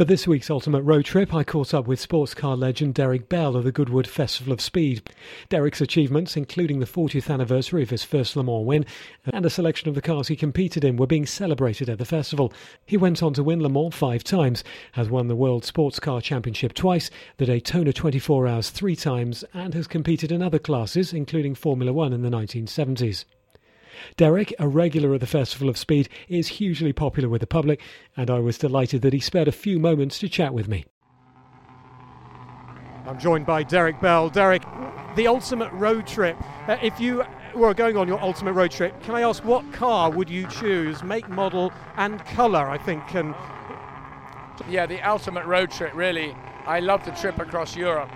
For this week's Ultimate Road Trip, I caught up with sports car legend Derek Bell of the Goodwood Festival of Speed. Derek's achievements, including the 40th anniversary of his first Le Mans win and a selection of the cars he competed in, were being celebrated at the festival. He went on to win Le Mans five times, has won the World Sports Car Championship twice, the Daytona 24 Hours three times, and has competed in other classes, including Formula One in the 1970s. Derek, a regular at the Festival of Speed, is hugely popular with the public, and I was delighted that he spared a few moments to chat with me. I'm joined by Derek Bell. Derek, the ultimate road trip. Uh, if you were going on your ultimate road trip, can I ask what car would you choose, make, model, and colour? I think. And yeah, the ultimate road trip. Really, I love the trip across Europe,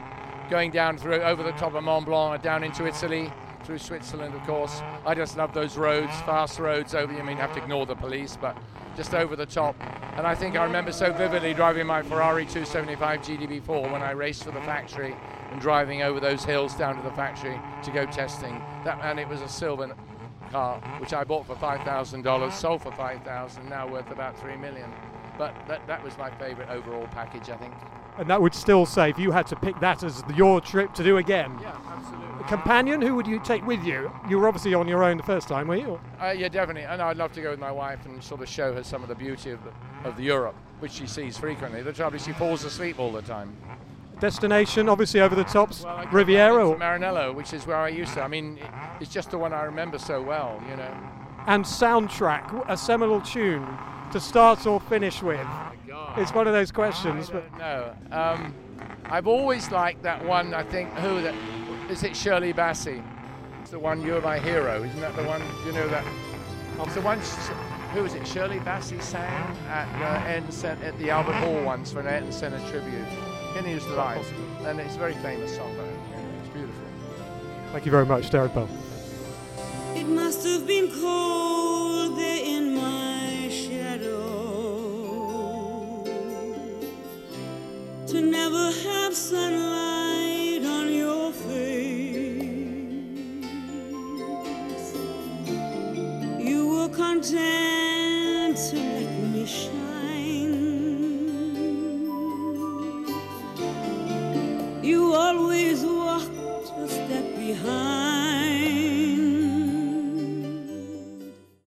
going down through over the top of Mont Blanc, down into Italy, through Switzerland, of course. I just love those roads, fast roads over. I mean, you have to ignore the police, but just over the top. And I think I remember so vividly driving my Ferrari 275 GTB4 when I raced for the factory and driving over those hills down to the factory to go testing. That and it was a silver car which I bought for five thousand dollars, sold for five thousand, now worth about three million. But that, that was my favourite overall package, I think. And that would still say, if you had to pick that as your trip to do again. Yeah, companion? Who would you take with you? You were obviously on your own the first time, were you? Uh, yeah, definitely. And I'd love to go with my wife and sort of show her some of the beauty of the, of the Europe, which she sees frequently. The trouble is she falls asleep all the time. Destination, obviously over the tops, well, Riviera or Maranello, which is where I used to. I mean, it's just the one I remember so well, you know. And soundtrack, a seminal tune to start or finish with. Oh it's one of those questions. but No, um, I've always liked that one. I think who that is it Shirley Bassey? It's the one, You're My Hero. Isn't that the one, you know that? It's the one, who was it, Shirley Bassey sang at, uh, at the Albert Hall once for an Ayrton Senna tribute. Kenny is the life. And it's a very famous song, though. It's beautiful. Thank you very much, Derek Bell. It must have been cold there in my shadow to never have sunlight. Dare to let me shine. You always walked a step behind.